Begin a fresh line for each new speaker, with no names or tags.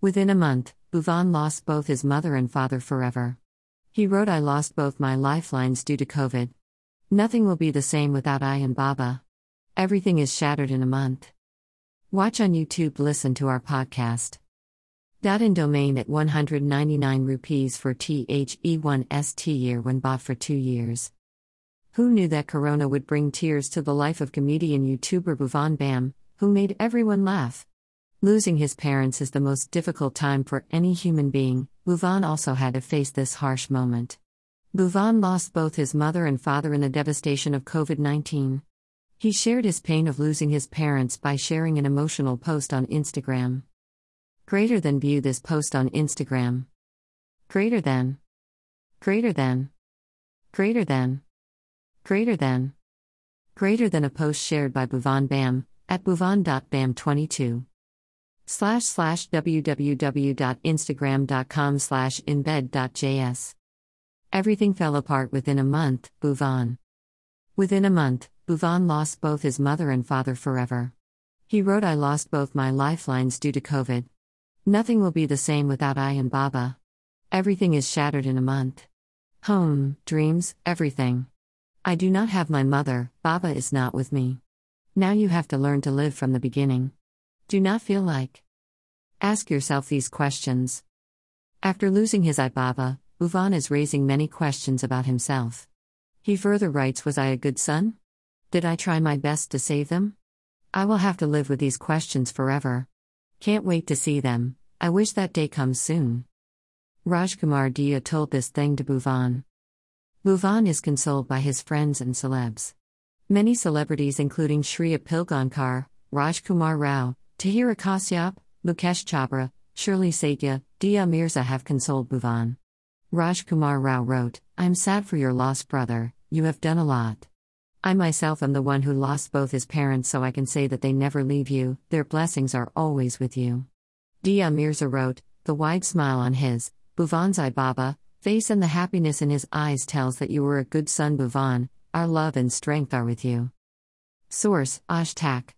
Within a month, Bhuvan lost both his mother and father forever. He wrote, I lost both my lifelines due to COVID. Nothing will be the same without I and Baba. Everything is shattered in a month. Watch on YouTube, listen to our podcast. Dot in domain at 199 rupees for THE1ST year when bought for two years. Who knew that Corona would bring tears to the life of comedian YouTuber Bhuvan Bam, who made everyone laugh? Losing his parents is the most difficult time for any human being. Bhuvan also had to face this harsh moment. Bhuvan lost both his mother and father in the devastation of COVID 19. He shared his pain of losing his parents by sharing an emotional post on Instagram. Greater than view this post on Instagram. Greater than. Greater than. Greater than. Greater than. Greater than a post shared by Bhuvan Bam at bhuvan.bam22 slash slash www.instagram.com slash embed.js. Everything fell apart within a month, Bhuvan. Within a month, Bhuvan lost both his mother and father forever. He wrote, I lost both my lifelines due to COVID. Nothing will be the same without I and Baba. Everything is shattered in a month. Home, dreams, everything. I do not have my mother, Baba is not with me. Now you have to learn to live from the beginning. Do not feel like. Ask yourself these questions. After losing his Ibaba, Bhuvan is raising many questions about himself. He further writes Was I a good son? Did I try my best to save them? I will have to live with these questions forever. Can't wait to see them, I wish that day comes soon. Rajkumar Dia told this thing to Bhuvan. Bhuvan is consoled by his friends and celebs. Many celebrities, including Shriya Pilgaonkar, Rajkumar Rao, Tahira Kashyap, Mukesh Chhabra, Shirley Setia, Dia Mirza have consoled Bhuvan. Rajkumar Rao wrote, I'm sad for your loss, brother, you have done a lot. I myself am the one who lost both his parents, so I can say that they never leave you, their blessings are always with you. Dia Mirza wrote, the wide smile on his, Bhuvan's Baba, face and the happiness in his eyes tells that you were a good son, Bhuvan, our love and strength are with you. Source, Ashtak.